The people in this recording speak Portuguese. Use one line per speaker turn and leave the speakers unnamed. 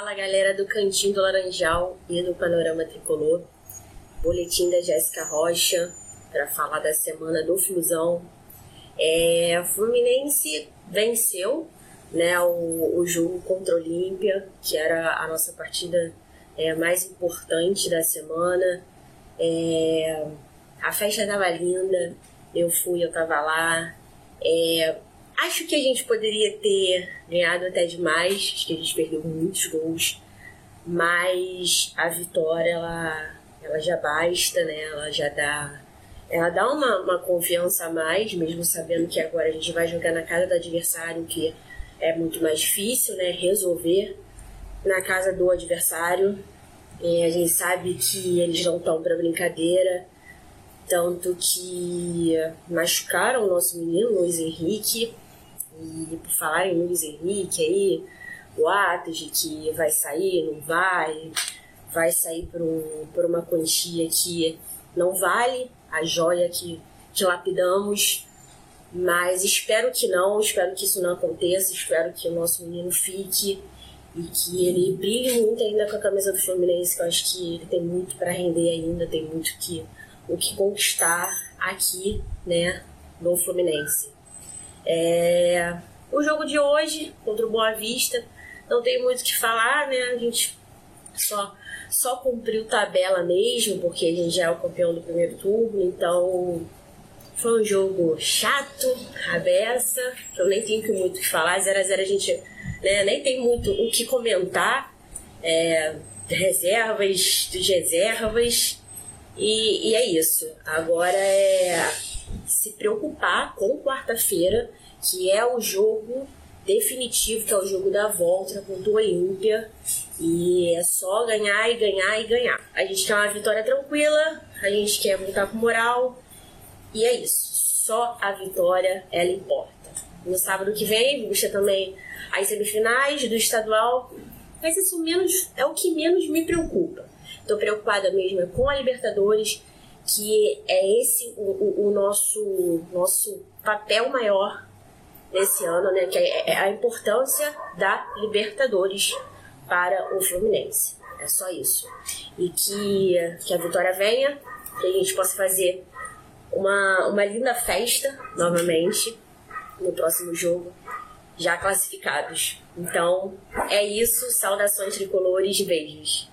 Fala galera do Cantinho do Laranjal e do Panorama Tricolor. Boletim da Jéssica Rocha para falar da semana do Flusão. É, Fluminense venceu né, o, o jogo contra o Olímpia, que era a nossa partida é, mais importante da semana. É, a festa estava linda, eu fui, eu estava lá. É, Acho que a gente poderia ter ganhado até demais, acho que a gente perdeu muitos gols, mas a vitória ela, ela já basta, né? Ela já dá ela dá uma, uma confiança a mais, mesmo sabendo que agora a gente vai jogar na casa do adversário, que é muito mais difícil, né? Resolver na casa do adversário. E a gente sabe que eles não estão para brincadeira, tanto que machucaram o nosso menino Luiz Henrique. E por falar em Luiz Henrique aí, boatos de que vai sair, não vai, vai sair por, um, por uma quantia que não vale a joia que, que lapidamos. Mas espero que não, espero que isso não aconteça, espero que o nosso menino fique e que ele brilhe muito ainda com a camisa do Fluminense, que eu acho que ele tem muito para render ainda, tem muito que, o que conquistar aqui, né, no Fluminense. É... O jogo de hoje, contra o Boa Vista, não tem muito o que falar, né? A gente só, só cumpriu tabela mesmo, porque a gente já é o campeão do primeiro turno, então foi um jogo chato, cabeça, eu nem tenho muito o que falar. 0x0 a, gente né, nem tem muito o que comentar. É, reservas, dos reservas. E, e é isso. Agora é se preocupar com quarta-feira, que é o jogo definitivo, que é o jogo da volta contra o Olímpia. E é só ganhar e ganhar e ganhar. A gente quer uma vitória tranquila, a gente quer voltar com moral. E é isso. Só a vitória, ela importa. No sábado que vem, ter também as semifinais do estadual. Mas isso menos é o que menos me preocupa. Estou preocupada mesmo com a Libertadores que é esse o, o, o nosso, nosso papel maior nesse ano, né? Que é, é a importância da Libertadores para o Fluminense. É só isso. E que, que a vitória venha, que a gente possa fazer uma, uma linda festa novamente no próximo jogo, já classificados. Então, é isso. Saudações tricolores, beijos.